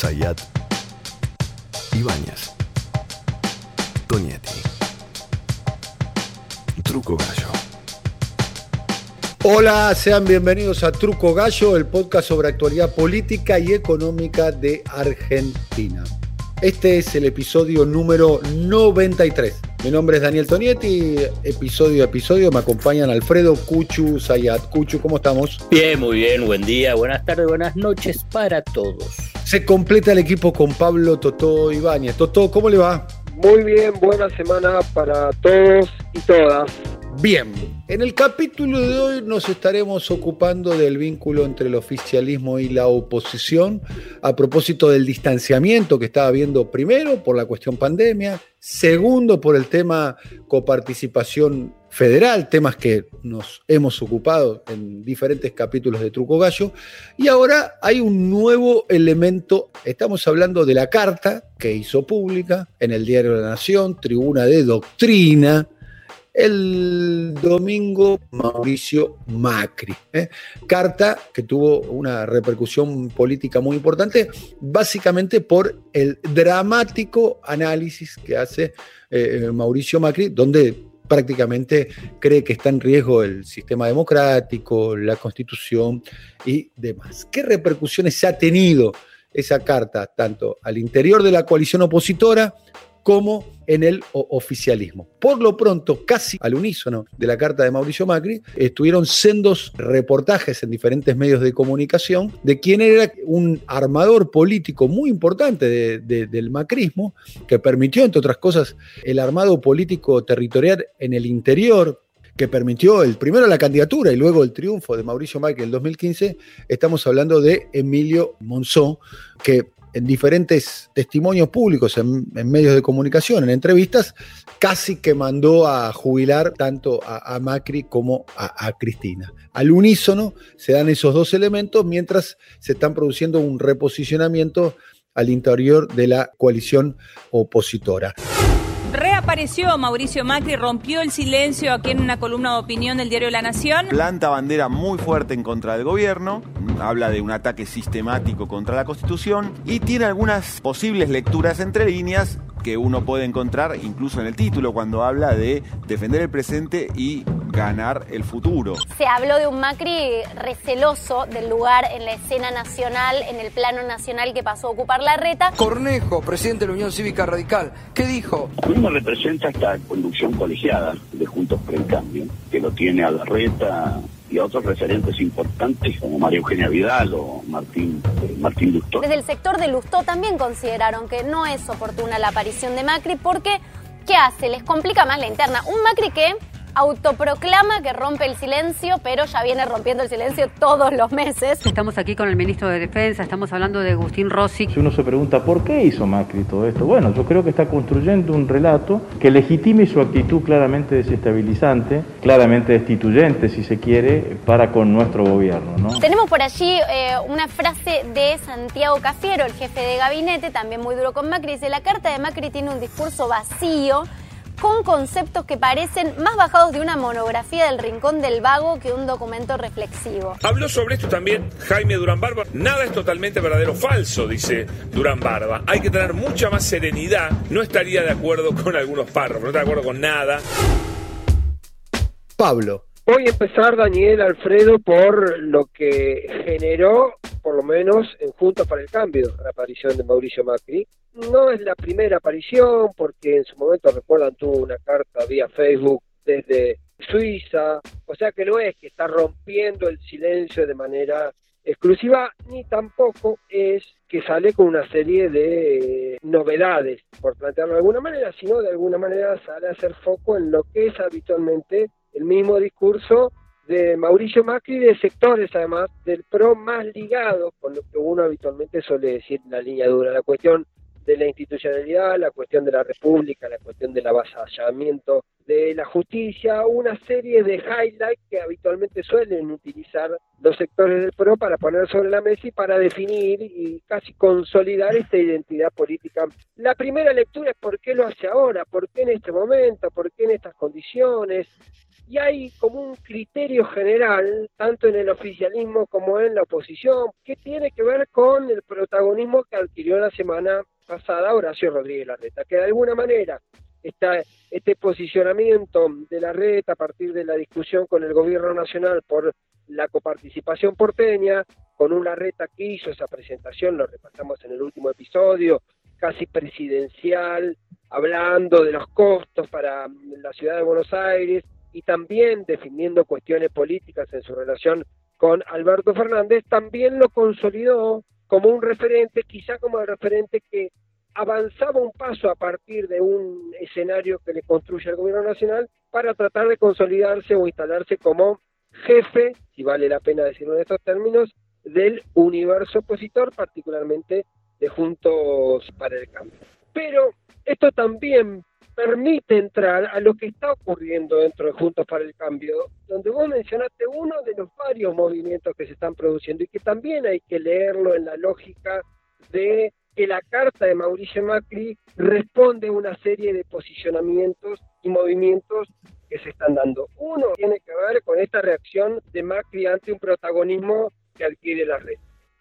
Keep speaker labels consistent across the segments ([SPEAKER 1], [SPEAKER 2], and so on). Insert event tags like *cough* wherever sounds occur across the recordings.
[SPEAKER 1] Sayat, Ibáñez, Toñetti, Truco Gallo.
[SPEAKER 2] Hola, sean bienvenidos a Truco Gallo, el podcast sobre actualidad política y económica de Argentina. Este es el episodio número 93. Mi nombre es Daniel Tonietti, episodio a episodio me acompañan Alfredo Cuchu, Sayat. Cuchu, ¿cómo estamos?
[SPEAKER 3] Bien, muy bien, buen día, buenas tardes, buenas noches para todos.
[SPEAKER 2] Se completa el equipo con Pablo Totó Ibáñez. Totó, ¿cómo le va?
[SPEAKER 4] Muy bien, buena semana para todos y todas.
[SPEAKER 2] Bien, en el capítulo de hoy nos estaremos ocupando del vínculo entre el oficialismo y la oposición a propósito del distanciamiento que estaba habiendo primero por la cuestión pandemia, segundo por el tema coparticipación federal, temas que nos hemos ocupado en diferentes capítulos de Truco Gallo, y ahora hay un nuevo elemento, estamos hablando de la carta que hizo pública en el Diario de la Nación, tribuna de doctrina, el domingo Mauricio Macri. ¿eh? Carta que tuvo una repercusión política muy importante, básicamente por el dramático análisis que hace eh, Mauricio Macri, donde prácticamente cree que está en riesgo el sistema democrático, la constitución y demás. ¿Qué repercusiones ha tenido esa carta tanto al interior de la coalición opositora como en el oficialismo. Por lo pronto, casi al unísono de la carta de Mauricio Macri, estuvieron sendos reportajes en diferentes medios de comunicación de quién era un armador político muy importante del macrismo, que permitió, entre otras cosas, el armado político territorial en el interior que permitió el primero la candidatura y luego el triunfo de Mauricio Macri en el 2015, estamos hablando de Emilio Monzó, que en diferentes testimonios públicos, en, medios de comunicación, en entrevistas, casi que mandó a jubilar tanto a, Macri como a, a, Cristina. Al unísono se dan esos dos elementos mientras se están produciendo un reposicionamiento al interior de la coalición opositora.
[SPEAKER 5] Reapareció Mauricio Macri, rompió el silencio aquí en una columna de opinión del diario La Nación.
[SPEAKER 6] Planta bandera muy fuerte en contra del gobierno, habla de un ataque sistemático contra la Constitución y tiene algunas posibles lecturas entre líneas que uno puede encontrar incluso en el título cuando habla de defender el presente y ganar el futuro.
[SPEAKER 7] Se habló de un Macri receloso del lugar en la escena nacional, en el plano nacional que pasó a ocupar la reta.
[SPEAKER 8] Cornejo, presidente de la Unión Cívica Radical, ¿qué dijo?
[SPEAKER 9] Uno representa esta conducción colegiada de Juntos por el Cambio, que lo tiene a la reta y a otros referentes importantes como María Eugenia Vidal o Martín, Martín Lustó.
[SPEAKER 7] Desde el sector de Lustó también consideraron que no es oportuna la aparición de Macri porque, ¿qué hace? Les complica más la interna. Un Macri que autoproclama que rompe el silencio, pero ya viene rompiendo el silencio todos los meses.
[SPEAKER 10] Estamos aquí con el ministro de Defensa, estamos hablando de Agustín Rossi.
[SPEAKER 11] Si uno se pregunta por qué hizo Macri todo esto, bueno, yo creo que está construyendo un relato que legitime su actitud claramente desestabilizante, claramente destituyente, si se quiere, para con nuestro gobierno. ¿no?
[SPEAKER 7] Tenemos por allí eh, una frase de Santiago Cafiero, el jefe de gabinete, también muy duro con Macri, dice, la carta de Macri tiene un discurso vacío con conceptos que parecen más bajados de una monografía del Rincón del Vago que un documento reflexivo.
[SPEAKER 12] Habló sobre esto también Jaime Durán Barba. Nada es totalmente verdadero falso, dice Durán Barba. Hay que tener mucha más serenidad. No estaría de acuerdo con algunos párrafos, no está de acuerdo con nada.
[SPEAKER 2] Pablo.
[SPEAKER 4] Voy a empezar, Daniel Alfredo, por lo que generó, por lo menos, en Juntos para el Cambio, la aparición de Mauricio Macri, no es la primera aparición, porque en su momento, recuerdan, tuvo una carta vía Facebook desde Suiza, o sea que no es que está rompiendo el silencio de manera exclusiva, ni tampoco es que sale con una serie de novedades, por plantearlo de alguna manera, sino de alguna manera sale a hacer foco en lo que es habitualmente el mismo discurso de Mauricio Macri de sectores además del PRO más ligados con lo que uno habitualmente suele decir la línea dura, la cuestión de la institucionalidad, la cuestión de la república, la cuestión del avasallamiento de la justicia, una serie de highlights que habitualmente suelen utilizar los sectores del PRO para poner sobre la mesa y para definir y casi consolidar esta identidad política. La primera lectura es por qué lo hace ahora, por qué en este momento, por qué en estas condiciones, y hay como un criterio general, tanto en el oficialismo como en la oposición, que tiene que ver con el protagonismo que adquirió la semana pasada Horacio Rodríguez Larreta, que de alguna manera está este posicionamiento de la red a partir de la discusión con el gobierno nacional por la coparticipación porteña, con una reta que hizo esa presentación, lo repasamos en el último episodio, casi presidencial, hablando de los costos para la ciudad de Buenos Aires y también definiendo cuestiones políticas en su relación con Alberto Fernández, también lo consolidó como un referente, quizá como el referente que avanzaba un paso a partir de un escenario que le construye el gobierno nacional para tratar de consolidarse o instalarse como jefe, si vale la pena decirlo en estos términos, del universo opositor, particularmente de Juntos para el Cambio. Pero esto también permite entrar a lo que está ocurriendo dentro de Juntos para el Cambio, donde vos mencionaste uno de los varios movimientos que se están produciendo y que también hay que leerlo en la lógica de que la carta de Mauricio Macri responde a una serie de posicionamientos y movimientos que se están dando. Uno tiene que ver con esta reacción de Macri ante un protagonismo que adquiere la red.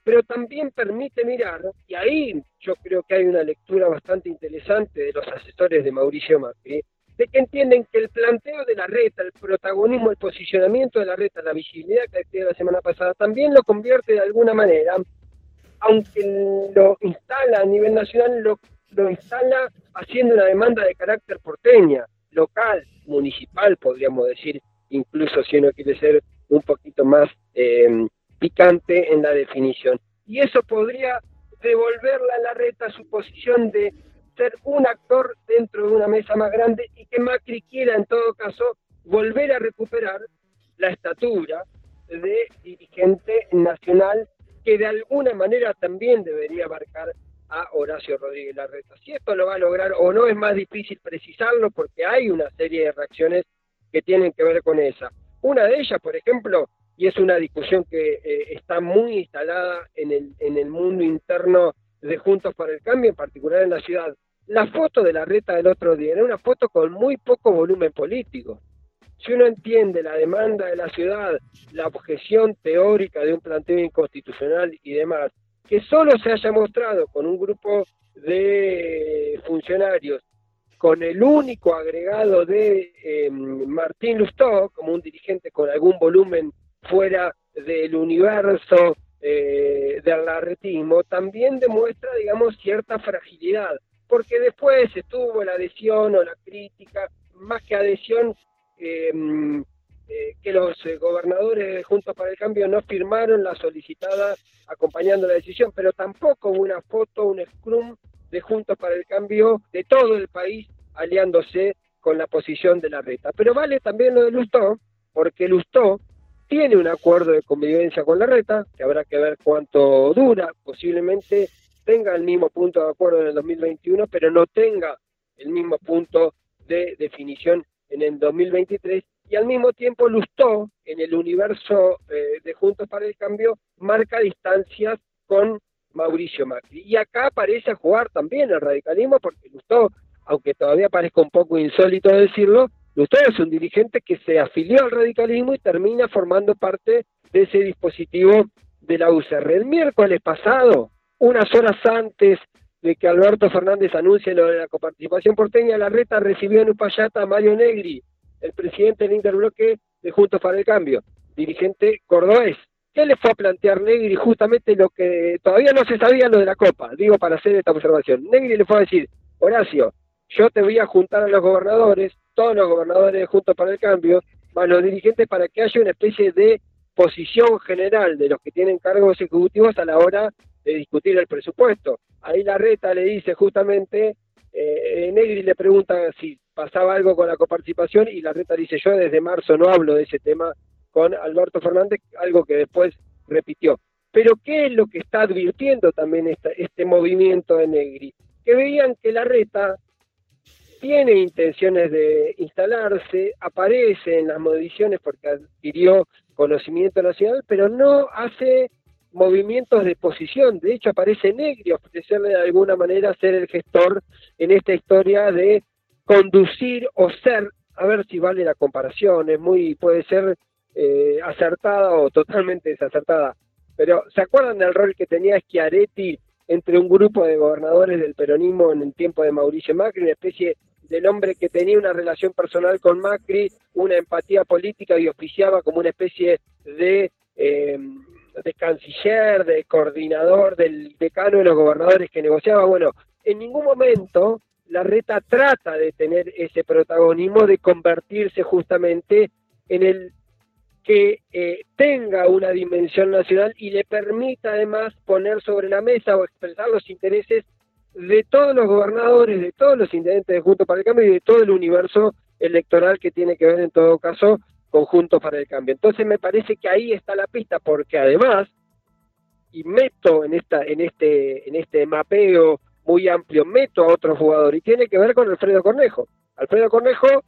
[SPEAKER 4] Pero también permite mirar, y ahí yo creo que hay una lectura bastante interesante de los asesores de Mauricio Macri, de que entienden que el planteo de la reta, el protagonismo, el posicionamiento de la reta, la visibilidad que adquiere la semana pasada, también lo convierte de alguna manera aunque lo instala a nivel nacional, lo, lo instala haciendo una demanda de carácter porteña, local, municipal, podríamos decir, incluso si uno quiere ser un poquito más em, picante en la definición. Y eso podría devolverle a la reta su posición de ser un actor dentro de una mesa más grande y que Macri quiera en todo caso volver a recuperar la estatura de dirigente nacional que de alguna manera también debería abarcar a Horacio Rodríguez Larreta. Si esto lo va a lograr o no es más difícil precisarlo porque hay una serie de reacciones que tienen que ver con esa. Una de ellas, por ejemplo, y es una discusión que eh, está muy instalada en el, en el mundo interno de Juntos para el Cambio, en particular en la ciudad. La foto de la reta del otro día era una foto con muy poco volumen político. Si uno entiende la demanda de la ciudad, la objeción teórica de un planteo inconstitucional y demás, que solo se haya mostrado con un grupo de funcionarios, con el único agregado de em, Martín Lustó, como un dirigente con algún volumen fuera del universo eh, del larretismo, también demuestra, digamos, cierta fragilidad, porque después estuvo la adhesión o la crítica, más que adhesión, Em, eh, que los eh, gobernadores Juntos para el Cambio no firmaron la solicitada acompañando la decisión, pero tampoco hubo una foto, un scrum de Juntos para el Cambio de todo el país aliándose con la posición de la reta. Pero vale también lo de Lustó, porque Lustó tiene un acuerdo de convivencia con la reta, que habrá que ver cuánto dura, posiblemente tenga el mismo punto de acuerdo en el 2021, pero no tenga el mismo punto de definición en el 2023 y al mismo tiempo Lustó, en el universo eh, de Juntos para el Cambio, marca distancias con Mauricio Macri. Y acá aparece a jugar también el radicalismo, porque Lustó, aunque todavía parezca un poco insólito decirlo, Lustó es un dirigente que se afilió al radicalismo y termina formando parte de ese dispositivo de la UCR. El miércoles pasado, unas horas antes de que Alberto Fernández anuncie lo de la coparticipación porteña, la reta recibió en Upayata a Mario Negri, el presidente del interbloque de Juntos para el Cambio, dirigente cordobés. ¿Qué le fue a plantear Negri justamente lo que todavía no se sabía lo de la Copa? Digo, para hacer esta observación. Negri le fue a decir, Horacio, yo te voy a juntar a los gobernadores, todos los gobernadores Juntos para el Cambio, a los dirigentes para que haya una especie de posición general de los que tienen cargos ejecutivos a la hora de discutir el presupuesto. Ahí la reta le dice justamente, eh, Negri le pregunta si pasaba algo con la coparticipación y la reta dice, yo desde marzo no hablo de ese tema con Alberto Fernández, algo que después repitió. Pero ¿qué es lo que está advirtiendo también este movimiento de Negri? Que veían que la reta tiene intenciones de instalarse, aparece en las mediciones porque adquirió conocimiento nacional, pero no hace movimientos de posición. De hecho, aparece Negri ofrecerle de alguna manera ser el gestor en esta historia de conducir o ser a ver si vale la comparación, es muy, puede ser eh, acertada o totalmente desacertada. Pero ¿se acuerdan del rol que tenía Schiaretti entre un grupo de gobernadores del peronismo en el tiempo de Mauricio Macri, una especie del hombre que tenía una relación personal con Macri, una empatía política y oficiaba como una especie de, eh, de canciller, de coordinador del decano de los gobernadores que negociaba. Bueno, en ningún momento la reta trata de tener ese protagonismo, de convertirse justamente en el que eh, tenga una dimensión nacional y le permita además poner sobre la mesa o expresar los intereses de todos los gobernadores, de todos los intendentes de Juntos para el Cambio y de todo el universo electoral que tiene que ver en todo caso con Juntos para el Cambio. Entonces me parece que ahí está la pista, porque además, y meto en esta, en este, en este mapeo muy amplio, meto a otro jugador, y tiene que ver con Alfredo Cornejo. Alfredo Cornejo,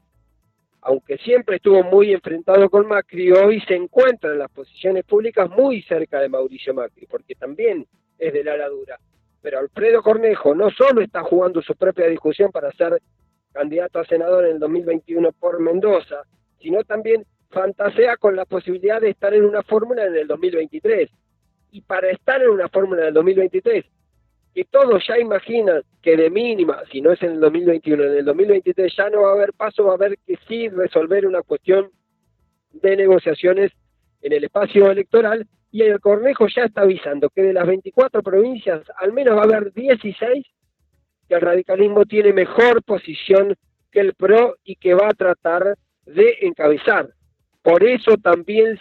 [SPEAKER 4] aunque siempre estuvo muy enfrentado con Macri, hoy se encuentra en las posiciones públicas muy cerca de Mauricio Macri, porque también es de la dura. Pero Alfredo Cornejo no solo está jugando su propia discusión para ser candidato a senador en el 2021 por Mendoza, sino también fantasea con la posibilidad de estar en una fórmula en el 2023. Y para estar en una fórmula en el 2023, que todos ya imaginan que de mínima, si no es en el 2021, en el 2023 ya no va a haber paso, va a haber que sí resolver una cuestión de negociaciones en el espacio electoral, y el Cornejo ya está avisando que de las 24 provincias, al menos va a haber 16 que el radicalismo tiene mejor posición que el PRO y que va a tratar de encabezar. Por eso también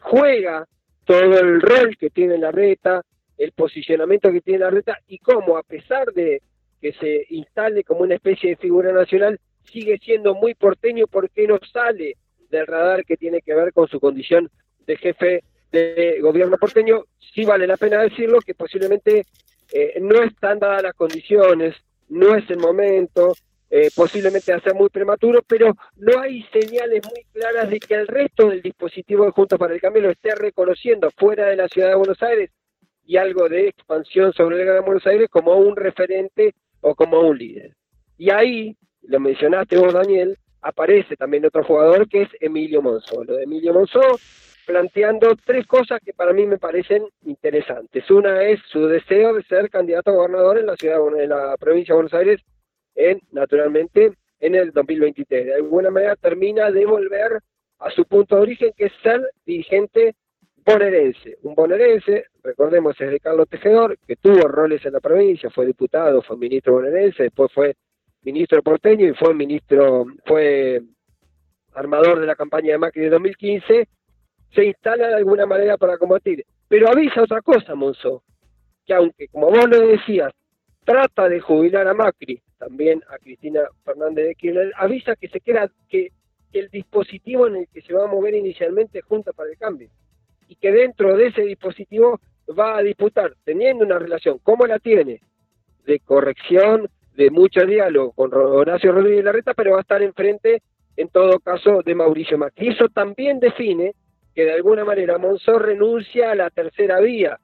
[SPEAKER 4] juega todo el rol que tiene la reta, el posicionamiento que tiene la reta y cómo, a pesar de que se instale como una especie de figura nacional, sigue siendo muy porteño porque no sale del radar que tiene que ver con su condición de jefe de gobierno porteño, sí vale la pena decirlo que posiblemente eh, no están dadas las condiciones, no es el momento, eh, posiblemente ser muy prematuro, pero no hay señales muy claras de que el resto del dispositivo de Juntos para el Cambio lo esté reconociendo fuera de la ciudad de Buenos Aires y algo de expansión sobre el Gran Buenos Aires como un referente o como un líder. Y ahí, lo mencionaste vos, Daniel, aparece también otro jugador que es Emilio Monzó. Lo de Emilio Monzó planteando tres cosas que para mí me parecen interesantes. Una es su deseo de ser candidato a gobernador en la ciudad, en la provincia de Buenos Aires, en, naturalmente, en el 2023. De alguna manera termina de volver a su punto de origen, que es ser dirigente bonaerense. Un bonaerense, recordemos, es de Carlos Tejedor, que tuvo roles en la provincia, fue diputado, fue ministro bonaerense, después fue ministro porteño y fue ministro, fue armador de la campaña de Macri de 2015 se instala de alguna manera para combatir. Pero avisa otra cosa, Monzó, que aunque, como vos lo decías, trata de jubilar a Macri, también a Cristina Fernández de Kirchner, avisa que se queda, que el dispositivo en el que se va a mover inicialmente Junta para el Cambio, y que dentro de ese dispositivo va a disputar, teniendo una relación, como la tiene, de corrección, de mucho diálogo con Horacio Rodríguez Larreta, pero va a estar enfrente, en todo caso, de Mauricio Macri. Eso también define que de alguna manera Monzó renuncia a la tercera vía,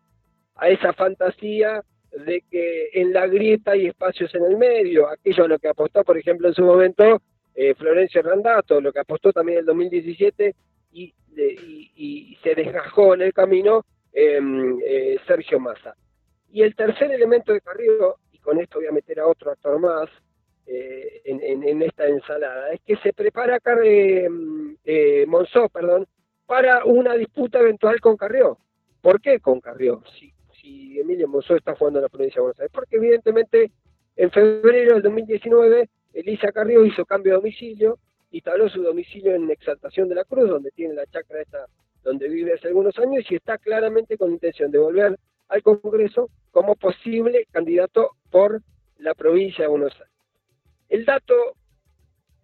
[SPEAKER 4] a esa fantasía de que en la grieta hay espacios en el medio, aquello a lo que apostó, por ejemplo, en su momento eh, Florencio Randato, lo que apostó también en el 2017 y, y, se desgajó en el camino em, eh, Sergio Massa. Y el tercer elemento de Carrillo, y con esto voy a meter a otro actor más eh, en, en, esta ensalada, es que se prepara em, Monzó, perdón, para una disputa eventual con Carrió. ¿Por qué con Carrió? Si, si Emilio Monzó está jugando en la provincia de Buenos Aires. Porque evidentemente en febrero del 2019 Elisa Carrió hizo cambio de domicilio, instaló su domicilio en Exaltación de la Cruz, donde tiene la chacra esta, donde vive hace algunos años, y está claramente con intención de volver al Congreso como posible candidato por la provincia de Buenos Aires. El dato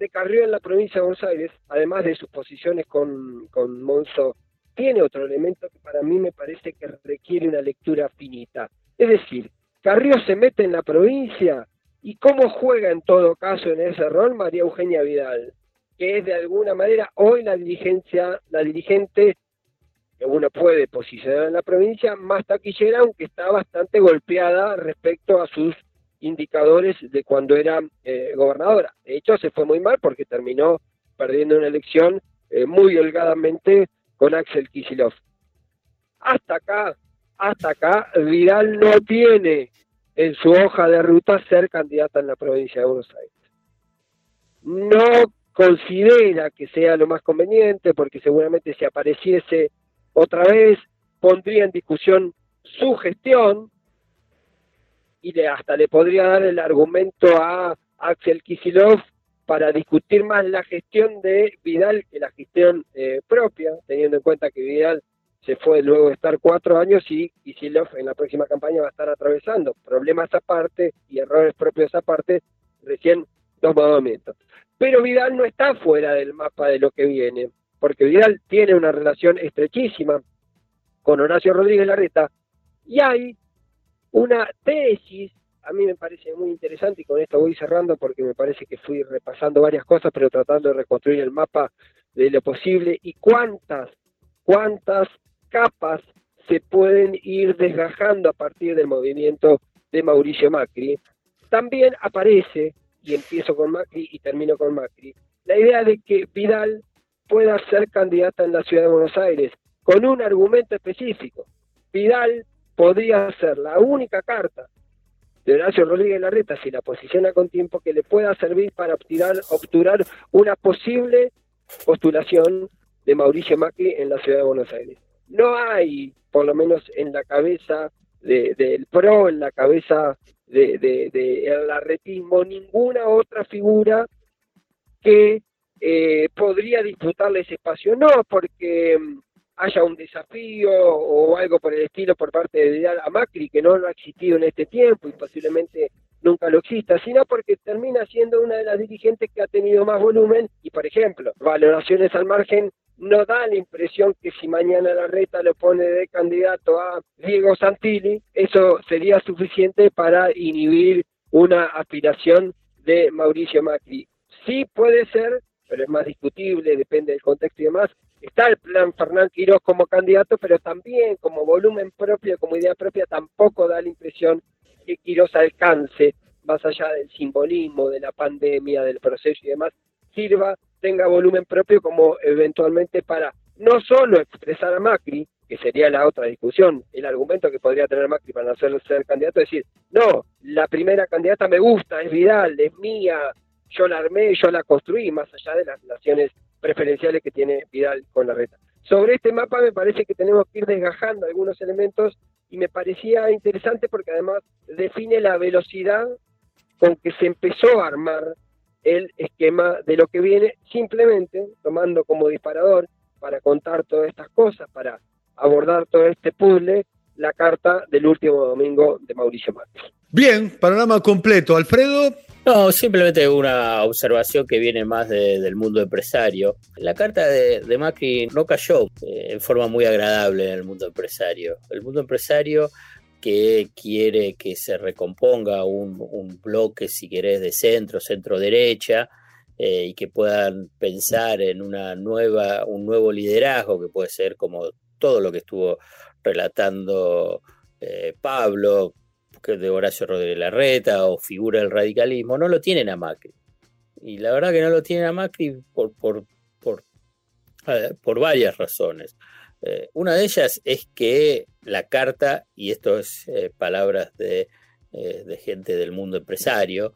[SPEAKER 4] de Carrió en la provincia de Buenos Aires, además de sus posiciones con, con Monzo, tiene otro elemento que para mí me parece que requiere una lectura finita. Es decir, Carrió se mete en la provincia y cómo juega en todo caso en ese rol María Eugenia Vidal, que es de alguna manera hoy la dirigencia, la dirigente que uno puede posicionar en la provincia más taquillera, aunque está bastante golpeada respecto a sus indicadores de cuando era eh, gobernadora. De hecho, se fue muy mal porque terminó perdiendo una elección eh, muy holgadamente con Axel Kisilov. Hasta acá, hasta acá, Vidal no tiene en su hoja de ruta ser candidata en la provincia de Buenos Aires. No considera que sea lo más conveniente porque seguramente si apareciese otra vez pondría en discusión su gestión y le, hasta le podría dar el argumento a Axel Kisilov para discutir más la gestión de Vidal que la gestión eh, propia, teniendo en cuenta que Vidal se fue luego de estar cuatro años y Kisilov en la próxima campaña va a estar atravesando problemas aparte y errores propios aparte, recién dos movimientos. Pero Vidal no está fuera del mapa de lo que viene, porque Vidal tiene una relación estrechísima con Horacio Rodríguez Larreta y hay una tesis a mí me parece muy interesante y con esto voy cerrando porque me parece que fui repasando varias cosas, pero tratando de reconstruir el mapa de lo posible y cuántas, cuántas capas se pueden ir desgajando a partir del movimiento de Mauricio Macri. También aparece, y empiezo con Macri y termino con Macri, la idea de que Vidal pueda ser candidata en la ciudad de Buenos Aires con un argumento específico. Vidal podría ser la única carta de Horacio Rodríguez Larreta, si la posiciona con tiempo, que le pueda servir para obturar, obturar una posible postulación de Mauricio Macri en la ciudad de Buenos Aires. No hay, por lo menos en la cabeza del PRO, en la cabeza del de, de, larretismo, ninguna otra figura que eh, podría disfrutarle ese espacio. No, porque haya un desafío o algo por el estilo por parte de Vidal a Macri, que no lo ha existido en este tiempo y posiblemente nunca lo exista, sino porque termina siendo una de las dirigentes que ha tenido más volumen y, por ejemplo, valoraciones al margen no da la impresión que si mañana la reta lo pone de candidato a Diego Santilli, eso sería suficiente para inhibir una aspiración de Mauricio Macri. Sí puede ser, pero es más discutible, depende del contexto y demás, está el plan Fernán Quiroz como candidato, pero también como volumen propio, como idea propia, tampoco da la impresión que Quiroz alcance, más allá del simbolismo, de la pandemia, del proceso y demás, sirva, tenga volumen propio como eventualmente para no solo expresar a Macri, que sería la otra discusión, el argumento que podría tener Macri para no ser, candidato, decir, no, la primera candidata me gusta, es Vidal, es mía, yo la armé, yo la construí, más allá de las relaciones preferenciales que tiene Vidal con la reta. Sobre este mapa me parece que tenemos que ir desgajando algunos elementos y me parecía interesante porque además define la velocidad con que se empezó a armar el esquema de lo que viene, simplemente tomando como disparador para contar todas estas cosas, para abordar todo este puzzle, la carta del último domingo de Mauricio Macri.
[SPEAKER 2] Bien, panorama completo. Alfredo.
[SPEAKER 3] No, simplemente una observación que viene más del mundo empresario. La carta de, Macri no cayó eh, en forma muy agradable en el mundo empresario. El mundo empresario que quiere que se recomponga un, bloque, si querés, de centro, centro-derecha, eh, y que puedan pensar en una nueva, un nuevo liderazgo, que puede ser como todo lo que estuvo relatando eh, Pablo, que de Horacio Rodríguez Larreta o figura del radicalismo, no lo tienen a Macri. Y la verdad que no lo tienen a Macri por, por, por, por varias razones. Eh, una de ellas es que la carta, y esto es eh, palabras de, eh, de, gente del mundo empresario,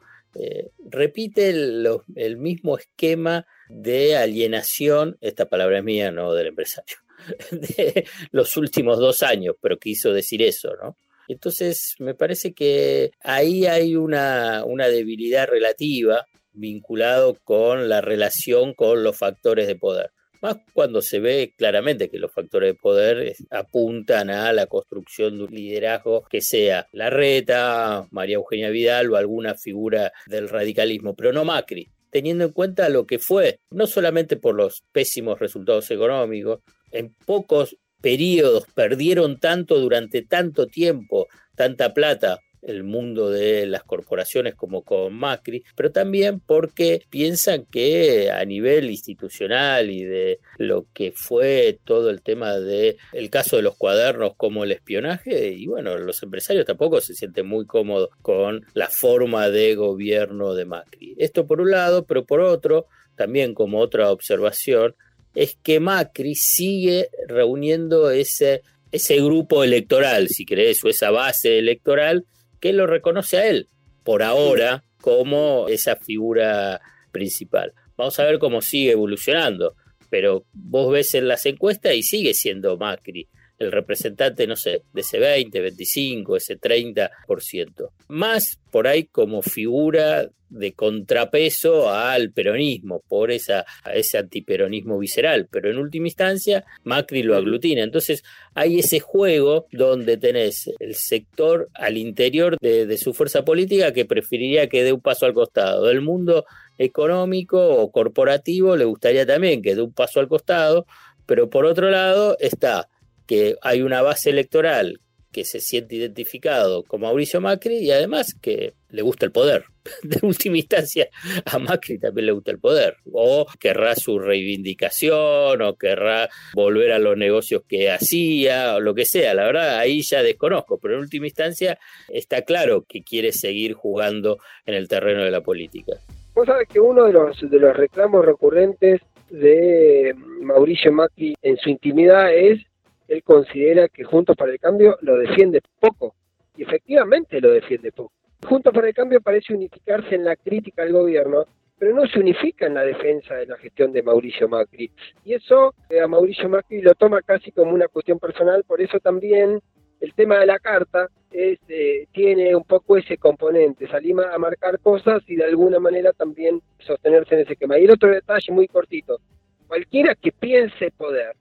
[SPEAKER 3] repite el, mismo esquema de alienación, esta palabra es mía, no del empresario, *laughs* de los últimos dos años, pero quiso decir eso, ¿no? Entonces, me parece que ahí hay una, debilidad relativa vinculado con la relación con los factores de poder. Más cuando se ve claramente que los factores de poder apuntan a la construcción de un liderazgo que sea Larreta, María Eugenia Vidal o alguna figura del radicalismo, pero no Macri, teniendo en cuenta lo que fue, no solamente por los pésimos resultados económicos, en pocos periodos perdieron tanto durante tanto tiempo, tanta plata, el mundo de las corporaciones como con Macri, pero también porque piensan que a nivel institucional y de lo que fue todo el tema de el caso de los cuadernos como el espionaje, y bueno, los empresarios tampoco se sienten muy cómodos con la forma de gobierno de Macri. Esto por un lado, pero por otro, también como otra observación, es que Macri sigue reuniendo ese, ese grupo electoral, si querés, o esa base electoral, que lo reconoce a él, por ahora, como esa figura principal. Vamos a ver cómo sigue evolucionando, pero vos ves en las encuestas y sigue siendo Macri el representante, no sé, de ese 20, 25, ese 30%. Más por ahí como figura de contrapeso al peronismo, por esa, ese antiperonismo visceral, pero en última instancia Macri lo aglutina. Entonces hay ese juego donde tenés el sector al interior de, de su fuerza política que preferiría que dé un paso al costado. Del mundo económico o corporativo le gustaría también que dé un paso al costado, pero por otro lado está que hay una base electoral que se siente identificado con Mauricio Macri y además que le gusta el poder. *laughs* De última instancia, a Macri también le gusta el poder. O querrá su reivindicación, o querrá volver a los negocios que hacía, o lo que sea. La verdad, ahí ya desconozco, pero en última instancia está claro que quiere seguir jugando en el terreno de la política.
[SPEAKER 4] Vos sabés que uno de los, de los reclamos recurrentes de Mauricio Macri en su intimidad es él considera que Juntos para el Cambio lo defiende poco, y efectivamente lo defiende poco. Juntos para el Cambio parece unificarse en la crítica al gobierno, pero no se unifica en la defensa de la gestión de Mauricio Macri. Y eso eh, a Mauricio Macri lo toma casi como una cuestión personal, por eso también el tema de la carta eh, tiene un poco ese componente, salir a marcar cosas y de alguna manera también sostenerse en ese esquema. Y el otro detalle muy cortito, cualquiera que piense poder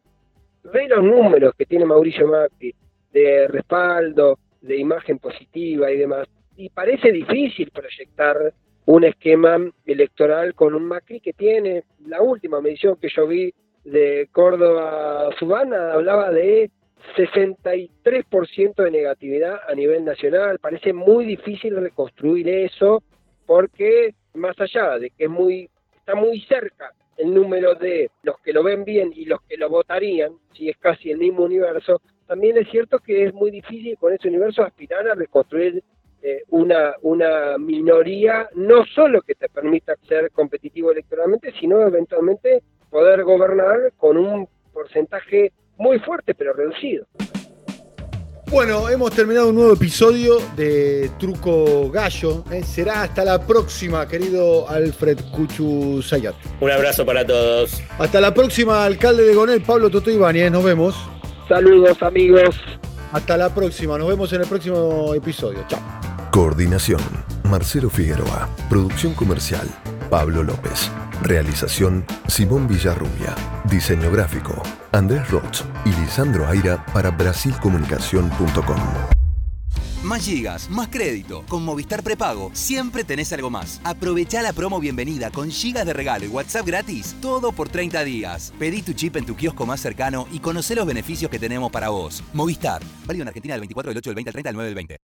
[SPEAKER 4] ve los números que tiene Mauricio Macri de respaldo, de imagen positiva y demás, y parece difícil proyectar un esquema electoral con un Macri que tiene, la última medición que yo vi de Córdoba Subana hablaba de 63% de negatividad a nivel nacional. Parece muy difícil reconstruir eso porque más allá de que es muy está muy cerca el número de los que lo ven bien y los que lo votarían, si es casi el mismo universo, también es cierto que es muy difícil con ese universo aspirar a reconstruir eh, una, una minoría, no solo que te permita ser competitivo electoralmente, sino eventualmente poder gobernar con un porcentaje muy fuerte pero reducido.
[SPEAKER 2] Bueno, hemos terminado un nuevo episodio de Truco Gallo. ¿eh? Será hasta la próxima, querido Alfred Cuchu Sayat.
[SPEAKER 3] Un abrazo para todos.
[SPEAKER 2] Hasta la próxima, alcalde de Gonel, Pablo Toto Ibáñez. Nos vemos.
[SPEAKER 4] Saludos, amigos.
[SPEAKER 2] Hasta la próxima. Nos vemos en el próximo episodio. Chao.
[SPEAKER 1] Coordinación: Marcelo Figueroa. Producción comercial: Pablo López. Realización: Simón Villarrubia. Diseño gráfico: Andrés Roch y Lisandro Aira para brasilcomunicación.com.
[SPEAKER 13] Más gigas, más crédito. Con Movistar Prepago siempre tenés algo más. Aprovecha la promo bienvenida con gigas de regalo y WhatsApp gratis, todo por 30 días. Pedí tu chip en tu kiosco más cercano y conoce los beneficios que tenemos para vos. Movistar, válido en Argentina del 24 del 8 del 20 al 30 del 9 del 20.